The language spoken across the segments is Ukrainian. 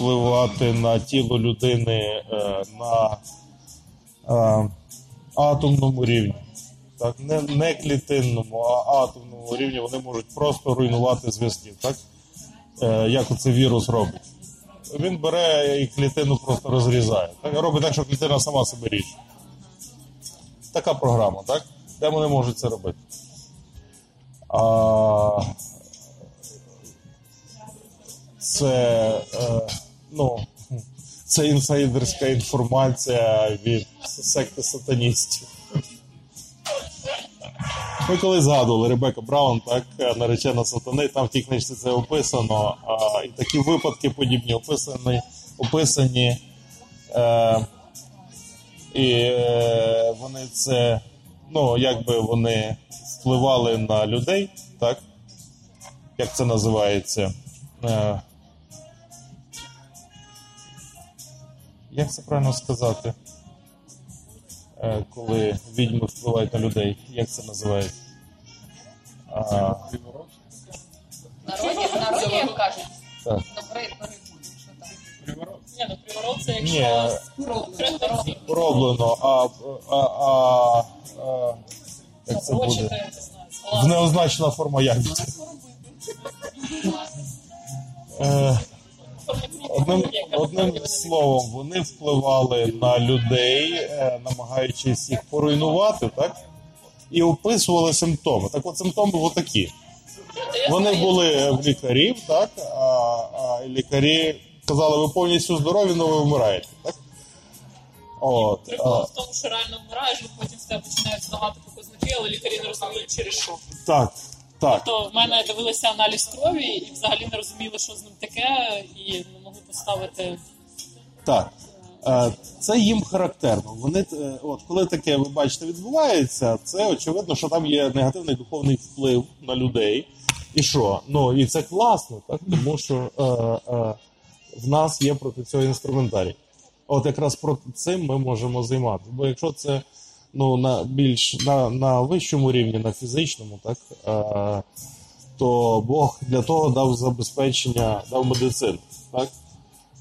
впливати на тіло людини е, на е, атомному рівні. Так, не, не клітинному, а атомному рівні вони можуть просто руйнувати зв'язки. Так? Е, як оце вірус робить. Він бере і клітину просто розрізає. Так? Робить так, що клітина сама себе ріже. Така програма, так? Де вони можуть це робити? А, це, е, ну, це інсайдерська інформація від секти сатаністів. Ми коли згадували Ребека Браун, так, наречена сатани, там в тій книжці це описано, а, і такі випадки подібні описані, описані е, і е, вони це, ну, якби вони впливали на людей, так? Як це називається? Е, як це правильно сказати? Е, коли відьми впливають на людей. Як це називається? А, Народі, народі, як кажуть, так. що там. Ні, ну приворот це якщо прихороблено. пороблено, а, а, а, а як це буде? В неозначена форма як? Е, Одним, одним словом, вони впливали на людей, е, намагаючись їх поруйнувати, так? І описували симптоми. Так от симптоми були такі. Вони були в лікарів, так? А, а лікарі казали, ви повністю здорові, але ви вмираєте. Так? От, Прикол а, в тому, що реально вмираєш, бо потім з тебе починають здавати показники, але лікарі не розуміють через що. так, так. То в мене дивилися аналіз крові і взагалі не розуміли, що з ним таке, і не могли поставити. Так. Е, Це їм характерно. Вони е, от коли таке, ви бачите, відбувається, це очевидно, що там є негативний духовний вплив на людей. І що? Ну і це класно, так тому що е, е, в нас є проти цього інструментарій. От якраз проти цим ми можемо займатися. Бо якщо це ну на більш на, на вищому рівні, на фізичному, так е, то Бог для того дав забезпечення, дав медицину, так.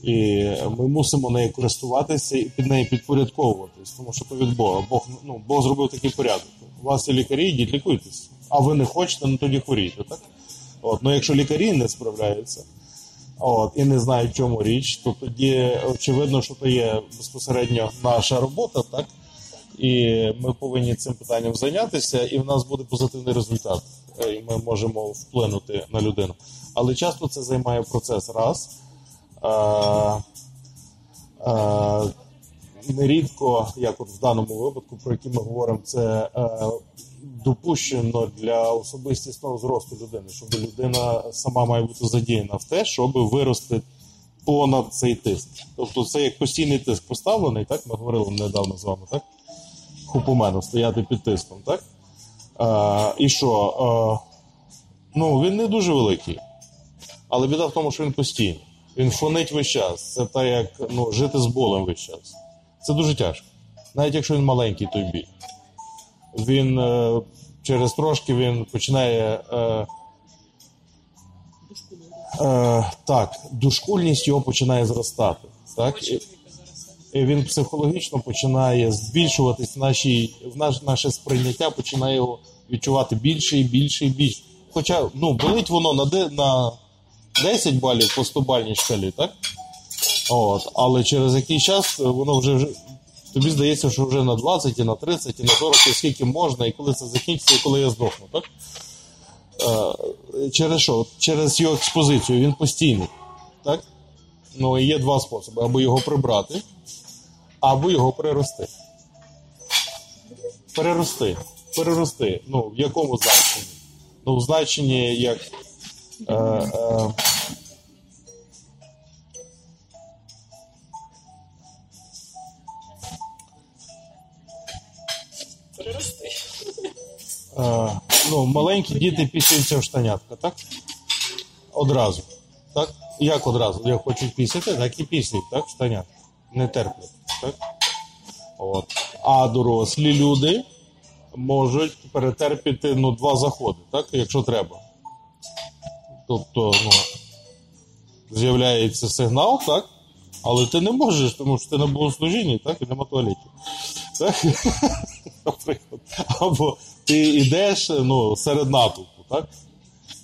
І ми мусимо нею користуватися і під нею підпорядковуватись, тому що то від Бога. Бог, ну, Бог зробив такий порядок. У вас є лікарі, йдіть лікуйтесь. А ви не хочете, ну тоді хворійте, так? От, ну якщо лікарі не справляються от, і не знають, в чому річ, то тоді очевидно, що то є безпосередньо наша робота, так? І ми повинні цим питанням зайнятися, і в нас буде позитивний результат. Е, І ми можемо вплинути на людину. Але часто це займає процес раз. Е, е, нерідко, як от в даному випадку, про який ми говоримо, це е, допущено для особистісного зросту людини, щоб людина сама має бути задіяна в те, щоб вирости понад цей тиск. Тобто це як постійний тиск поставлений, так? Ми говорили недавно з вами, так? Хупомену, стояти під тиском, так? Е, і що? Е, ну, він не дуже великий. Але біда в тому, що він постійний. Він фонить весь час. Це так, як ну, жити з болем весь час. Це дуже тяжко. Навіть якщо він маленький, той біль. Він е, через трошки він починає. Е, е, так, дошкульність його починає зростати. Так? Він психологічно починає збільшуватись в нашій, в наш, наше сприйняття починає його відчувати більше і більше і більше. Хоча ну, болить воно на, де, на 10 балів по 100 бальній шкалі, так? От, але через який час воно вже, тобі здається, що вже на 20, і на 30, і на 40, і скільки можна, і коли це закінчиться, і коли я здохну, так? Е, через що? Через його експозицію, він постійний. Так? Ну, є два способи: або його прибрати, або його перерости. Перерости. Перерости. Ну, в якому значенні? Ну, в значенні як. Е, е, е, ну, маленькі діти пісяються в штанятка, так? Одразу. Так? Як одразу? Як хочуть пісяти, так і пісяють, так? Штанятка. Не терплять. Так? От. А дорослі люди можуть перетерпіти ну, два заходи, так? якщо треба. Тобто, ну, з'являється сигнал, так? Але ти не можеш, тому що ти на богослужінні, так, і нема туалетів. Так? Наприклад. Або ти йдеш ну, серед натовпу, так?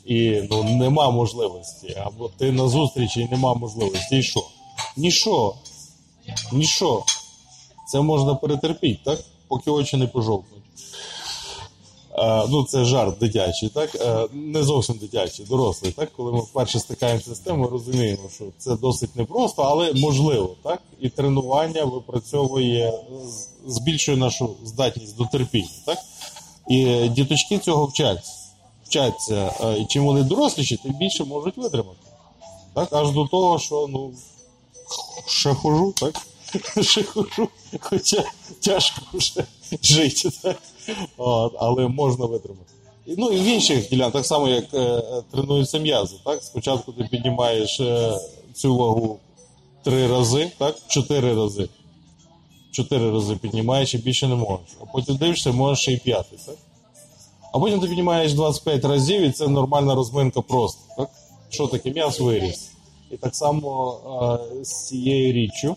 І ну, нема можливості. Або ти на зустрічі і нема можливості. І що? Ніщо. Ніщо. Це можна перетерпіти, так? Поки очі не пожовкнуть. Е, ну, це жарт дитячий, так? Е, не зовсім дитячий, дорослий, так? Коли ми вперше стикаємося з тим, ми розуміємо, що це досить непросто, але можливо, так? І тренування випрацьовує, збільшує нашу здатність до терпіння, так? І діточки цього вчаться. Вчаться. Е, І чим вони доросліші, тим більше можуть витримати. Так? Аж до того, що ну, ще хожу, так? Ще хожу, хоча тяжко вже жити, так? От, але можна витримати. Ну і в інших ділянках, так само як е, тренуються м'язи. Так? Спочатку ти піднімаєш е, цю вагу три рази, так? чотири рази. Чотири рази піднімаєш і більше не можеш. А потім дивишся, можеш й п'ятий, так? А потім ти піднімаєш 25 разів, і це нормальна розминка просто. Так? Що таке? М'яс виріс. І так само е, з цією річчю.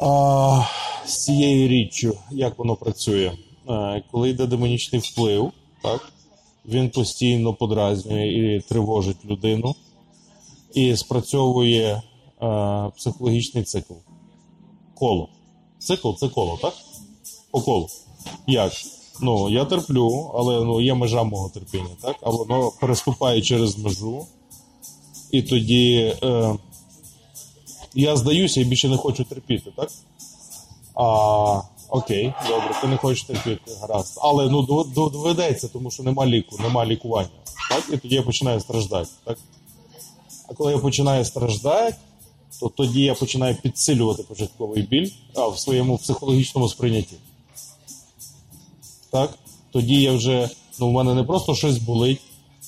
А, з цією річчю, як воно працює? Е, коли йде демонічний вплив, так, він постійно подразнює і тривожить людину, і спрацьовує е, психологічний цикл. Коло. Цикл це коло, так? По колу. Як? Ну, я терплю, але ну, є межа мого терпіння, так? А воно переступає через межу, і тоді. Е, я здаюся і більше не хочу терпіти, так? А, окей, добре, ти не хочеш терпіти, гаразд. Але ну дов- дов- доведеться, тому що нема ліку, нема лікування. Так? І тоді я починаю страждати. Так? А коли я починаю страждати, то тоді я починаю підсилювати початковий біль а, в своєму психологічному сприйнятті. Так? Тоді я вже, ну, в мене не просто щось болить,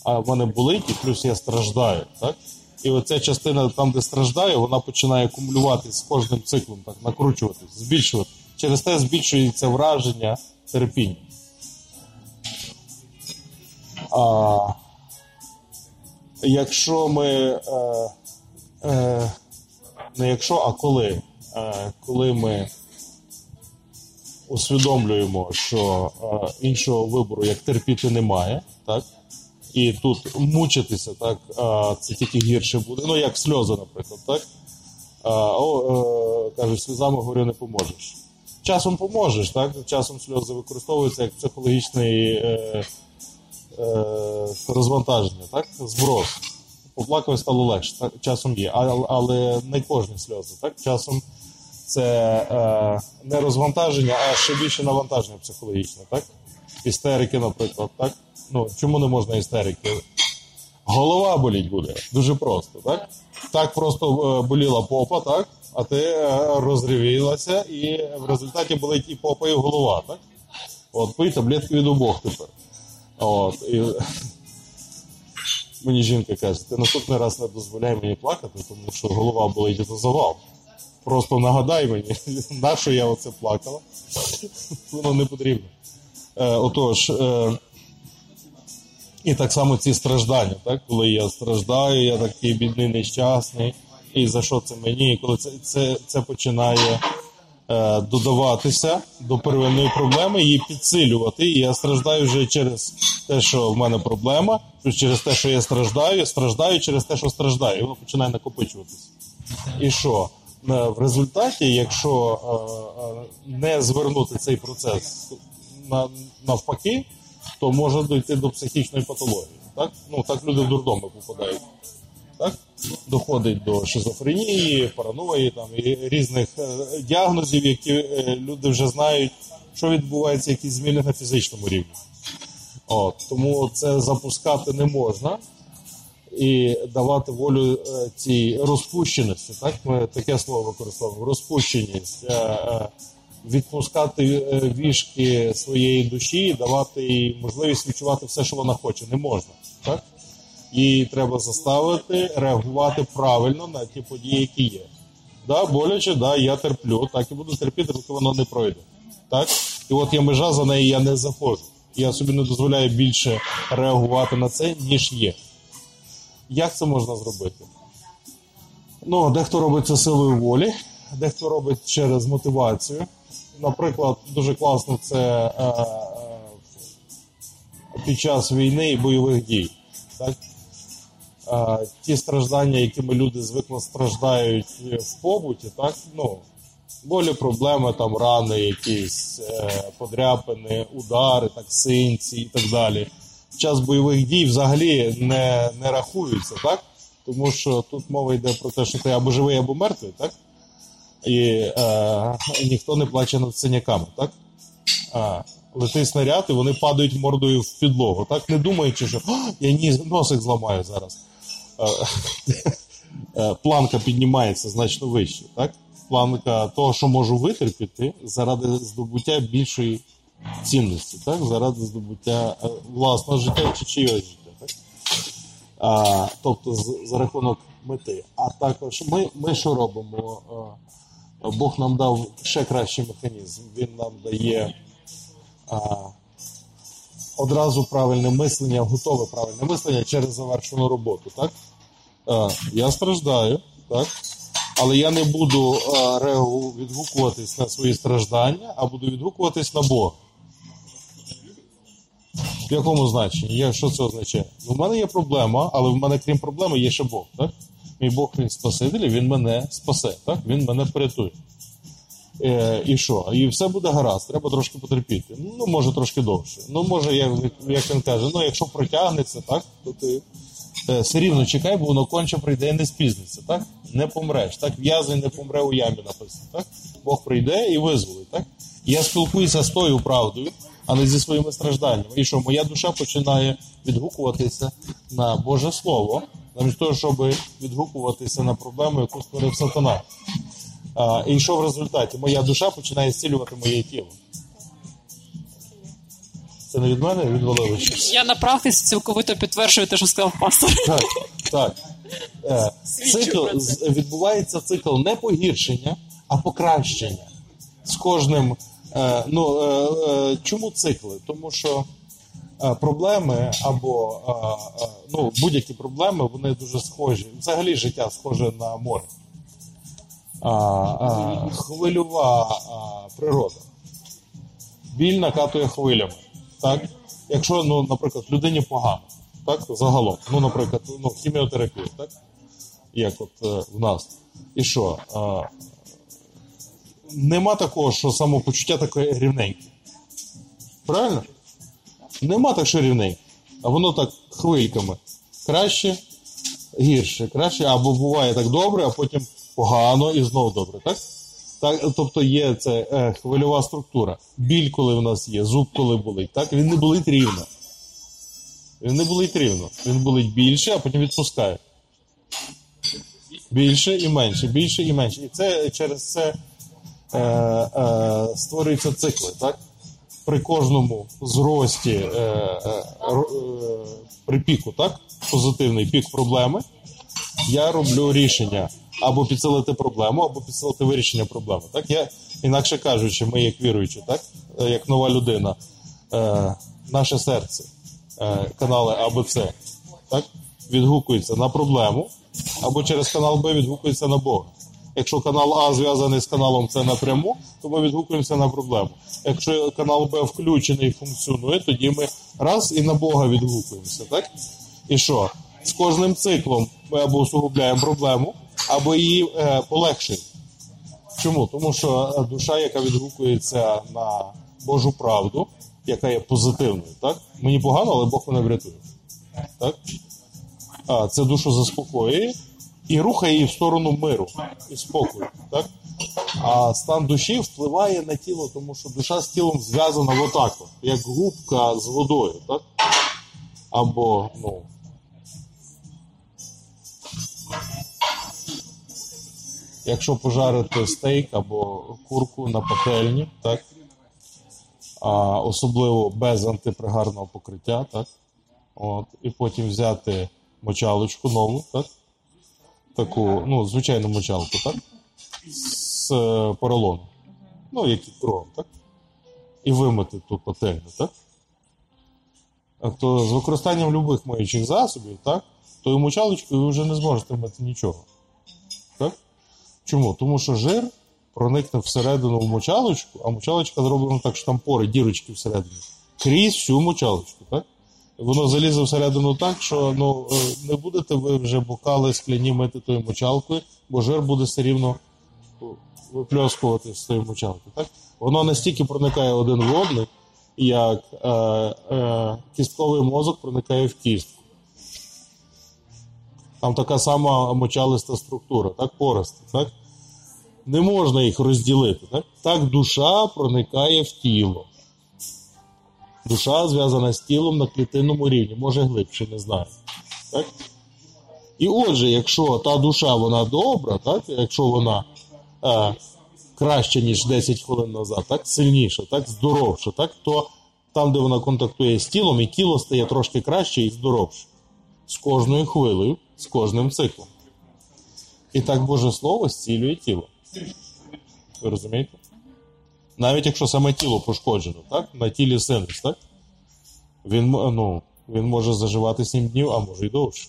а в мене болить, і плюс я страждаю. Так? І оця частина, там, де страждаю, вона починає акумулюватися з кожним циклом, так, накручуватись, збільшувати. Через те збільшується враження терпіння. А, якщо ми. Е, не якщо, а коли, е, коли ми усвідомлюємо, що е, іншого вибору як терпіти немає, так? І тут мучитися, так, це тільки гірше буде. Ну, як сльози, наприклад, так? О, е, кажуть, сльозами говорю, не поможеш. Часом поможеш, так? Часом сльози використовуються як психологічний е, е, розвантаження, так? Зброс. Поплакав стало легше, так? часом є. Але, але не кожні сльози, так? Часом це не розвантаження, а ще більше навантаження психологічне, так? Істерики, наприклад, так? Ну, чому не можна істерики? Голова боліть буде. Дуже просто, так? Так просто е, боліла попа, так? А ти е, розривілася, і в результаті болить і попа, і голова, так? От, пий таблетки від обох тепер. От, і... Мені жінка каже, ти наступний раз не дозволяй мені плакати, тому що голова болить і завал. Просто нагадай мені, на що я оце плакала. Воно не потрібно. Е, отож, і так само ці страждання, так? коли я страждаю, я такий бідний, нещасний, і за що це мені? І коли це, це, це починає е, додаватися до первинної проблеми, її підсилювати. І я страждаю вже через те, що в мене проблема, через те, що я страждаю, страждаю через те, що страждаю. І воно починає накопичуватися. І що? Е, В результаті, якщо е, е, не звернути цей процес на, навпаки, то може дійти до психічної патології. Так? Ну, так люди в дурдоми попадають. Так? Доходить до шизофренії, параної там, і різних е, діагнозів, які е, люди вже знають, що відбувається, якісь зміни на фізичному рівні. От, тому це запускати не можна і давати волю е, цій розпущеності. Так? Ми таке слово використовуємо розпущеність. Відпускати е, вішки своєї душі, давати їй можливість відчувати все, що вона хоче. Не можна. Так? Її треба заставити реагувати правильно на ті події, які є. Да, боляче, да, я терплю, так і буду терпіти, поки воно не пройде. Так? І от є межа, за неї я не заходжу. Я собі не дозволяю більше реагувати на це, ніж є. Як це можна зробити? Ну, дехто робить це силою волі, дехто робить через мотивацію. Наприклад, дуже класно це е, е, під час війни і бойових дій. Так? Е, ті страждання, якими люди звикли страждають в побуті, так? Ну, болі, проблеми, там, рани, якісь е, подряпини, удари, так, синці і так далі. Під час бойових дій взагалі не, не рахуються, так? Тому що тут мова йде про те, що ти або живий, або мертвий, так? І е, ніхто не плаче над синяками, так? А, летить снаряд, і вони падають мордою в підлогу, так? Не думаючи, що я ні, носик зламаю зараз. Е, е, планка піднімається значно вище, так? Планка того, що можу витерпіти, заради здобуття більшої цінності, так? заради здобуття е, власного життя чи чийогось життя. Так? А, тобто за рахунок мети. А також ми, ми що робимо? Бог нам дав ще кращий механізм. Він нам дає а, одразу правильне мислення, готове правильне мислення через завершену роботу. Так? А, я страждаю, так? але я не буду а, відгукуватись на свої страждання, а буду відгукуватись на Бога. В якому значенні? Що це означає? В мене є проблема, але в мене, крім проблеми, є ще Бог. Так? Мій Бог він спаситель, він мене спасе, так? він мене порятує. Е, і що? І все буде гаразд, треба трошки потерпіти. Ну, може, трошки довше. Ну, може, як, як він каже, ну, якщо протягнеться, так, то ти е, все рівно чекай, бо воно конче прийде і не спізниться, так? Не помреш. Так, в'язень не помре у ямі написано. Так? Бог прийде і визволить. Так? Я спілкуюся з тою правдою, а не зі своїми стражданнями. І що моя душа починає відгукуватися на Боже Слово, замість того, щоб відгукуватися на проблему, яку створив сатана. А, і що в результаті? Моя душа починає зцілювати моє тіло. Це не від мене, від Валерійовича. Я на практиці цілковито підтверджую те, що сказав пастор. Так, так. Е, цикл, відбувається цикл не погіршення, а покращення. З кожним. Е, ну, е, чому цикли? Тому що проблеми або е, е, ну, будь-які проблеми вони дуже схожі. Взагалі життя схоже на море. А, а, хвильова природа. Біль накатує хвилями. Так? Якщо, ну, наприклад, людині погано, так, загалом, ну, наприклад, ну, хіміотерапія, так? Як от е, в нас. І що? Е, нема такого, що самопочуття таке рівненьке. Правильно? Нема так, що рівненьке. А воно так хвильками. Краще, гірше, краще, або буває так добре, а потім погано і знову добре, так? Так, тобто є це е, хвильова структура. Біль, коли в нас є, зуб, коли болить. Так? Він не болить рівно. Він не болить рівно. Він болить більше, а потім відпускає. Більше і менше, більше і менше. І це через це е, е, створюються цикли, так? При кожному зрості е, е, е, при піку, так? Позитивний пік проблеми, я роблю рішення або підсилити проблему, або підсилити вирішення проблеми. Так? Я, інакше кажучи, ми як віруючі, так? Е, як нова людина, е, наше серце, е, канали АБЦ, так? відгукується на проблему, або через канал Б відгукується на Бога. Якщо канал А зв'язаний з каналом С напряму, то ми відгукуємося на проблему. Якщо канал Б включений і функціонує, тоді ми раз і на Бога відгукуємося. Так? І що? З кожним циклом ми або усугубляємо проблему, або її е, полегшуємо. Чому? Тому що е, душа, яка відгукується на Божу правду, яка є позитивною, так? Мені погано, але Бог мене врятує. Так? А, це душу заспокоює і рухає її в сторону миру і спокою. Так? А стан душі впливає на тіло, тому що душа з тілом зв'язана отак, от, як губка з водою. Так? Або, ну. Якщо пожарити стейк або курку на пательні, так? А, особливо без антипригарного покриття, так? От, і потім взяти мочалочку нову, так? Таку, ну, звичайну мочалку, так? З е, поролону. Ну, як і кров, так? І вимити ту пательню, так? А То з використанням любих миючих засобів, так? тою мочалочкою ви вже не зможете мити нічого. Так? Чому? Тому що жир проникне всередину в мочалочку, а мочалочка зроблена так, що там пори, дірочки всередині. Крізь всю мочалочку, так? Воно залізе всередину так, що ну, е, не будете ви вже бокали скляні мити тою мочалкою, бо жир буде все рівно випльоскувати з тої мочалки. Так? Воно настільки проникає один в одний, як е, е, кістковий мозок проникає в кістку. Там така сама мочалиста структура, так, пориста, так? Не можна їх розділити. Так? так душа проникає в тіло. Душа зв'язана з тілом на клітинному рівні, може глибше, не знаю. Так? І отже, якщо та душа вона добра, так? якщо вона е, краща, ніж 10 хвилин назад, так? сильніша, так? здоровша, так? то там, де вона контактує з тілом, і тіло стає трошки краще і здоровше. З кожною хвилею, з кожним циклом. І так Боже Слово зцілює тіло. Ви розумієте? Навіть якщо саме тіло пошкоджено, так? на тілі синус, так? Він, ну, він може заживати 7 днів, а може й довше.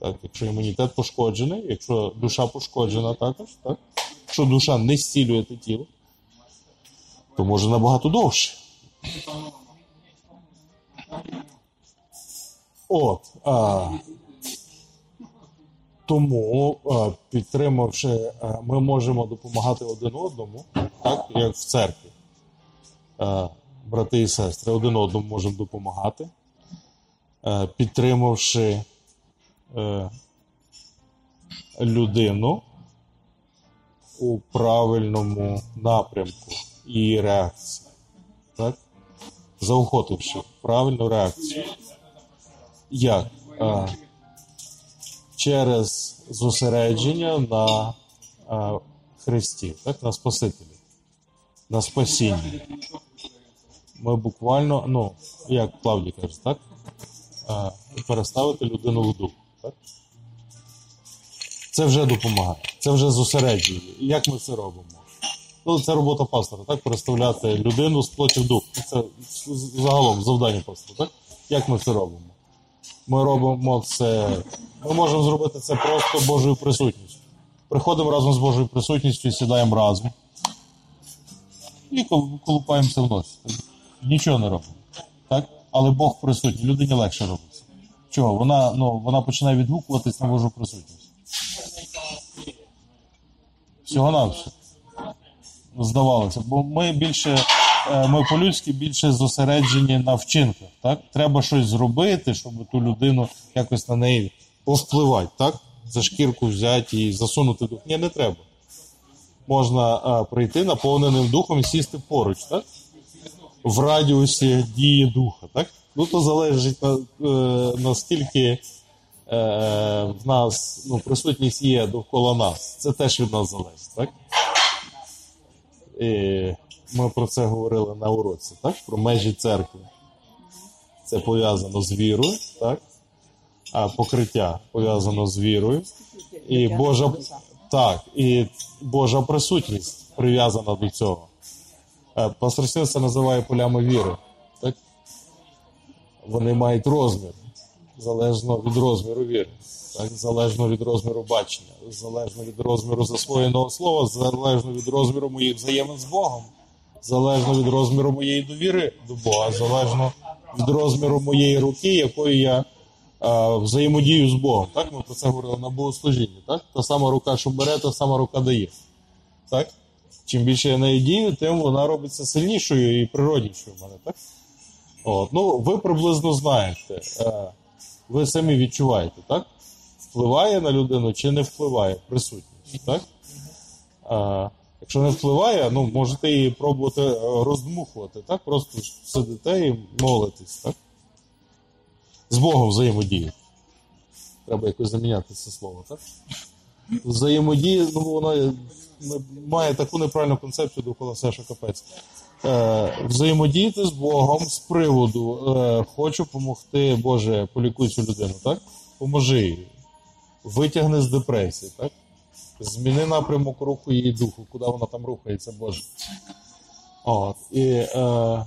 Так? Якщо імунітет пошкоджений, якщо душа пошкоджена також, так? якщо душа не зцілює те тіло, то може набагато довше. От. А, тому, а, підтримавши, а, ми можемо допомагати один одному, так, як в церкві. Брати і сестри, один одному можемо допомагати, підтримавши людину у правильному напрямку її реакції. Так? Заохотивши правильну реакцію. Як? Через зосередження на Христі, так? на Спасителі, на спасінні. Ми буквально, ну, як Клавдій каже, так? Переставити людину в дух. Так? Це вже допомагає, це вже зосереджує. Як ми це робимо? Ну, це робота пастора, так? Переставляти людину з плоті в дух. Це загалом завдання пастора, так? Як ми це робимо? Ми робимо це. Ми можемо зробити це просто Божою присутністю. Приходимо разом з Божою присутністю, і сідаємо разом і колупаємося в носі. Нічого не робимо. Так? Але Бог присутній, людині легше робиться. Чого? Вона ну, вона починає відгукуватись на Божу присутність. Всього на все. Здавалося. Бо ми більше, е, ми по-людськи більше зосереджені на вчинках. Так? Треба щось зробити, щоб ту людину якось на неї повпливати, так? За шкірку взяти і засунути дух. Ні, не треба. Можна а, прийти наповненим духом і сісти поруч, так? В радіусі дії духа, так? Ну, то залежить на, е, наскільки е, в нас ну, присутність є довкола нас. Це теж від нас залежить, так? І ми про це говорили на уроці, так? Про межі церкви. Це пов'язано з вірою, так? А покриття пов'язано з вірою. І Божа, так, і Божа присутність прив'язана до цього. Пастор це називає полями віри. Так? Вони мають розмір, залежно від розміру віри, так? залежно від розміру бачення, залежно від розміру засвоєного слова, залежно від розміру моїх взаємин з Богом, залежно від розміру моєї довіри до Бога, залежно від розміру моєї руки, якою я взаємодію з Богом. Так, ми про це говорили на богослужінні. Так? Та сама рука, що бере, та сама рука дає. Так? Чим більше я нею дію, тим вона робиться сильнішою і природнішою в мене, так? От. Ну, ви приблизно знаєте, е, ви самі відчуваєте, так? Впливає на людину чи не впливає присутність, так? А, якщо не впливає, ну, можете її пробувати е, роздмухувати, так? Просто сидите і молитесь, так? З Богом взаємодіяти. Треба якось заміняти це слово, так? Взаємодія, ну, вона має таку неправильну концепцію довкола Саша Капець. Е, взаємодіяти з Богом з приводу е, хочу допомогти, Боже, полікуй цю людину, так? Поможи їй. Витягни з депресії, так? Зміни напрямок руху її духу, куди вона там рухається, Боже. От. І е,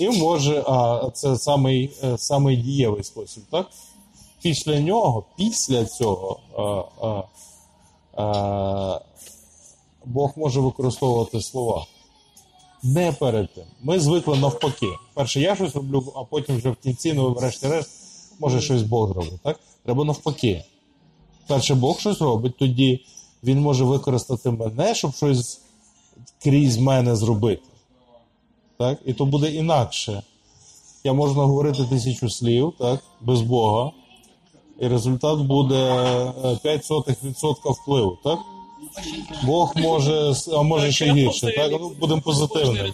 і може, а це самий, самий дієвий спосіб, так? після нього, після цього е, е, е, Бог може використовувати слова. Не перед тим. Ми звикли навпаки. Перше я щось роблю, а потім вже в кінці, ну, врешті-решт, може щось Бог зробить. Так? Треба навпаки. Перше Бог щось робить, тоді він може використати мене, щоб щось крізь мене зробити. Так? І то буде інакше. Я можу наговорити тисячу слів, так, без Бога, і результат буде е, 5% впливу, так? Бог може, а може ще гірше, так? Ну, будемо позитивними.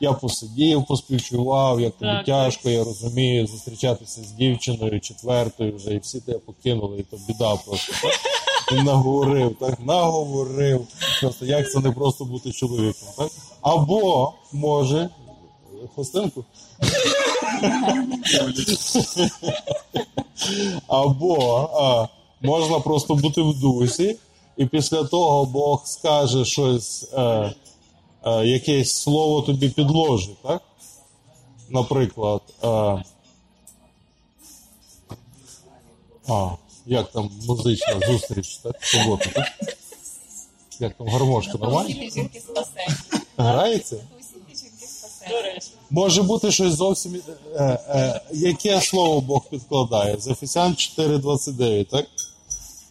Я посидів, поспівчував, як тобі тяжко, я розумію, зустрічатися з дівчиною четвертою вже, і всі тебе покинули, і то біда просто. Так? І наговорив, так, наговорив. Просто як це не просто бути чоловіком, так? Або може. Хостинку? Або а, можна просто бути в дусі, і після того Бог скаже щось, е, е, якесь слово тобі підложить, так? Наприклад, е, а, як там музична зустріч, так? Суботу, так? Як там гармошка, нормально? Усі жінки спасе. Грається? Усі жінки спасе. Може бути щось зовсім. Е, е, яке слово Бог підкладає? З Ефесян 4.29, так?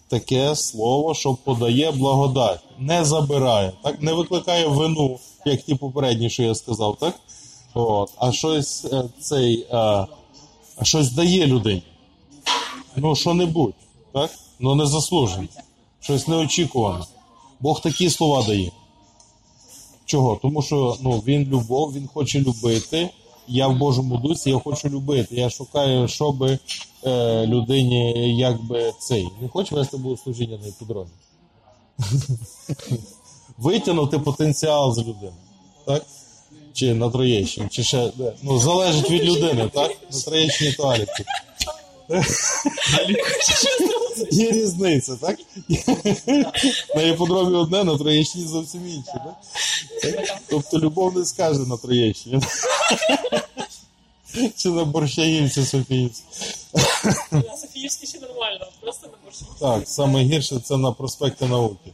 Таке слово, що подає благодать, не забирає, так? Не викликає вину, як ті попередні, що я сказав, так? От. А щось е, цей, е, а щось дає людині. Ну, що-небудь, так? Ну, не заслужено. Щось неочікуване. Бог такі слова дає. Чого? Тому що ну, він любов, він хоче любити. Я в Божому дусі, я хочу любити. Я шукаю, щоб е, людині якби цей не хоче вести богослужіння на іпподромі. Витягнути потенціал з людини. Так? Чи на Троєщині, чи ще. Ну, залежить від людини, так? На Троєщині туалеті. Є різниця, так? На іпподромі одне, на Троєщині зовсім інше, так? Тобто любов не скаже на Троєщині. Чи на Борщагівці Софіївці. На Софіївській ще нормально, просто на борщі. Так, саме гірше це на проспекті науки.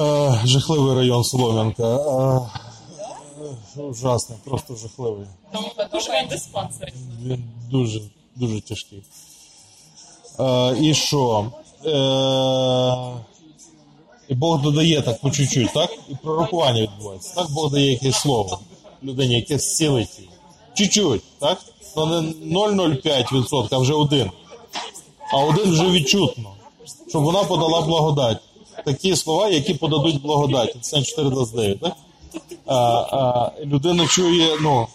Е, жахливий район Солом'янка. Е, ужасний, просто жахливий. Там дуже він диспансер. Він дуже, дуже тяжкий. Е, і що? Е, і Бог додає так по чуть-чуть, так? І пророкування відбувається. Так Бог дає якесь слово людині, яке зцілить її. Чуть-чуть, так? Ну не 0,05%, а вже один. А один вже відчутно. Щоб вона подала благодать. Такі слова, які подадуть благодать. Це 429, так? А, а, людина чує, ну,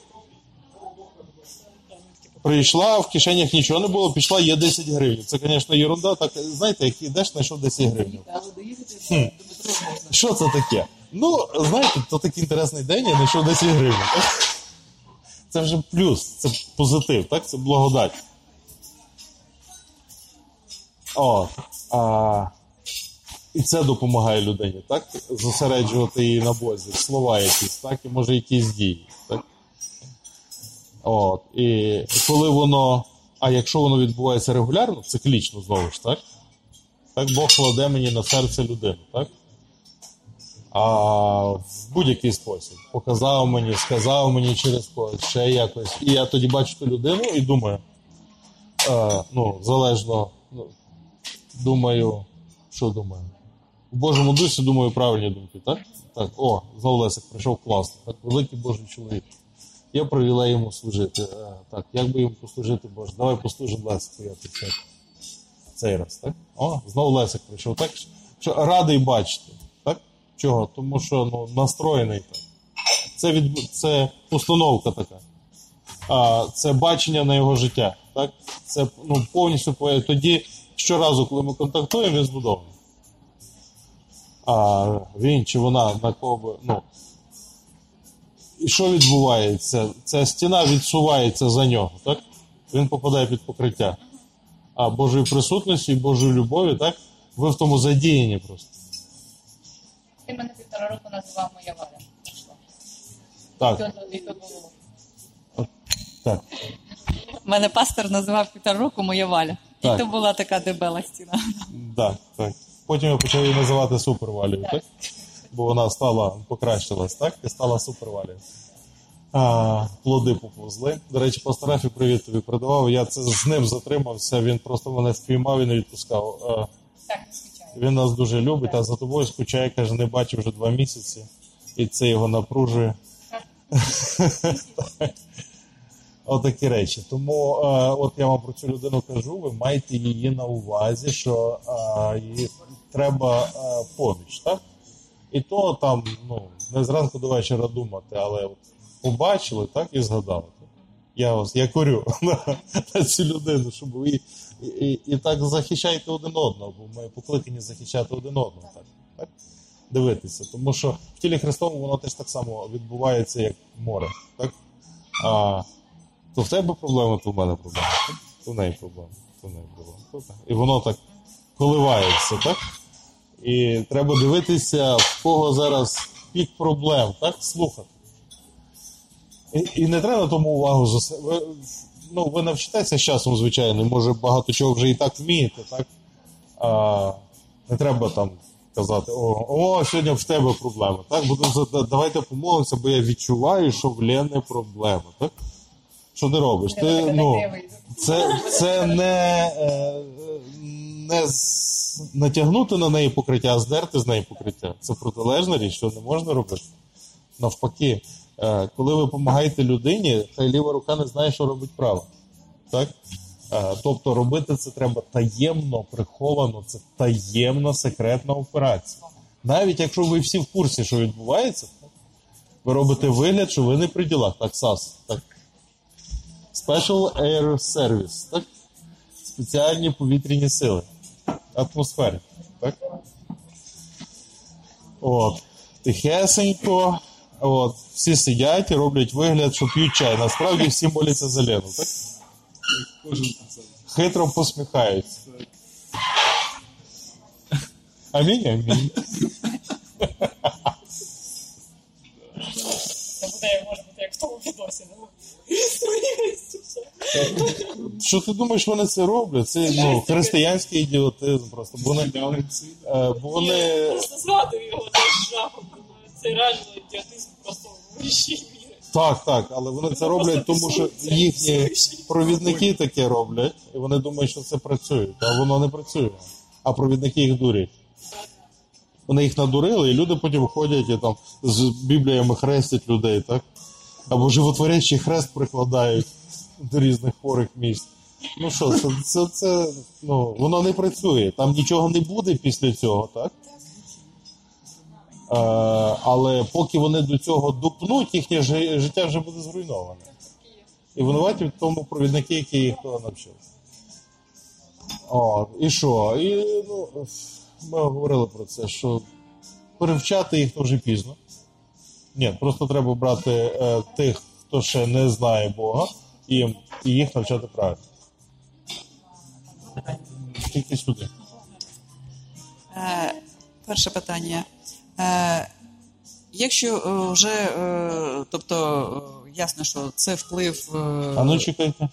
Прийшла, в кишенях нічого не було, пішла, є 10 гривень. Це, звісно, ерунда. Так, знаєте, як ідеш, знайшов 10 гривень. Хм. Що це таке? Ну, знаєте, то такий інтересний день, я знайшов 10 гривень. Це вже плюс, це позитив, так? Це благодать. О, а, і це допомагає людині, так? Зосереджувати її на Бозі, слова якісь, так, і може якісь дії. Так? От, і коли воно, а якщо воно відбувається регулярно, циклічно знову ж, так? Так Бог кладе мені на серце людину, так? А в будь-який спосіб. Показав мені, сказав мені через когось, ще якось. І я тоді бачу ту людину і думаю, е, ну, залежно, ну, думаю, що думаю? В Божому дусі думаю правильні думки, так? Так, о, знову Лесик прийшов класно. Так, великий Божий чоловік. Є привілей йому служити. Е, так, як би йому послужити Боже? Давай послужимо Лесику, я тут це- цей раз, так? О, знову Лесик прийшов. Так, що радий бачити. Так? Чого? Тому що ну, настроєний так. Це, від, це установка така. А, це бачення на його життя. Так? Це ну, повністю по- тоді щоразу, коли ми контактуємо, він збудований. А він чи вона на кого би, ну, і що відбувається? Ця стіна відсувається за нього, так? Він попадає під покриття. А Божої присутності, Божої любові, так? Ви в тому задіяні просто. Ти мене півтора року називав моя Валя. Так, і було? так. Мене пастор називав півтора року моя валя. Так. І то була така дебела стіна. Так, так. Потім я почав її називати супервалію, так? Бо вона стала, покращилась, так? І стала супервалією. А, плоди поповзли. До речі, пасторафі привіт тобі передавав. Я це з ним затримався, він просто мене впіймав і не відпускав. А, Так, звичайно. він нас дуже любить, а за тобою скучає, каже, не бачив вже два місяці, і це його напружує. Отакі речі. Тому е, от я вам про цю людину кажу, ви маєте її на увазі, що е, їй треба е, поміч, так? І то там, ну, не зранку до вечора думати, але от побачили, так, і згадали. Я вас, я корю на, цю людину, щоб ви і, і, і так захищаєте один одного, бо ми покликані захищати один одного. Так, так? Дивитися. Тому що в тілі Христовому воно теж так само відбувається, як море. Так? А, то в тебе проблема, то в мене проблема. То в неї проблема, то в неї проблема. І воно так коливається, так? І треба дивитися, в кого зараз пік проблем, так? Слухати. І, і не треба тому увагу за ви, ну, ви навчитеся з часом, звичайно, може багато чого вже і так вмієте, так? А, не треба там казати, о, о, сьогодні в тебе проблема. Так? Будемо давайте помолимося, бо я відчуваю, що в Лени проблема. Так? Що ти робиш? Ти, ну, це, це не, е, не з- натягнути на неї покриття, а здерти з неї покриття. Це протилежна річ, що не можна робити. Навпаки, е, коли ви допомагаєте людині, хай ліва рука не знає, що робить права. Так? Е, Тобто робити це треба таємно, приховано, це таємна секретна операція. Навіть якщо ви всі в курсі, що відбувається, ви робите вигляд, що ви не при ділах. Так, САС. Так. Special Air Service, так? Спеціальні повітряні сили. Атмосфери. Так? От. Тихесенько. От. Всі сидять і роблять вигляд, що п'ють чай. Насправді всі моляться за Лену, так? Кожен це. Хитро посміхаються. Амінь, амінь. Це буде, може бути, як в тому відосі. Ну, Що ти думаєш, вони це роблять? Це ну, християнський ідіотизм просто. Бо вони, е, бо вони Я просто згадую його цим жахом. Це реально ідіотизм просто в вищій мірі. Так, так, але вони це роблять, тому що їхні провідники таке роблять, і вони думають, що це працює. А воно не працює. А провідники їх дурять. Вони їх надурили, і люди потім ходять і там з бібліями хрестять людей, так? Або животворячий хрест прикладають до різних хворих місць. Ну що, це, це, це ну, воно не працює. Там нічого не буде після цього, так? Е, але поки вони до цього дупнуть, їхнє життя вже буде зруйноване. І винуваті в тому провідники, які їх навчили. О, і що? І, ну, ми говорили про це, що перевчати їх то вже пізно. Ні, просто треба брати е, тих, хто ще не знає Бога, і, і їх навчати правильно. Тільки сюди. Е, перше питання. Е, якщо е, вже, е, тобто, е, ясно, що це вплив. е, А ну чекайте.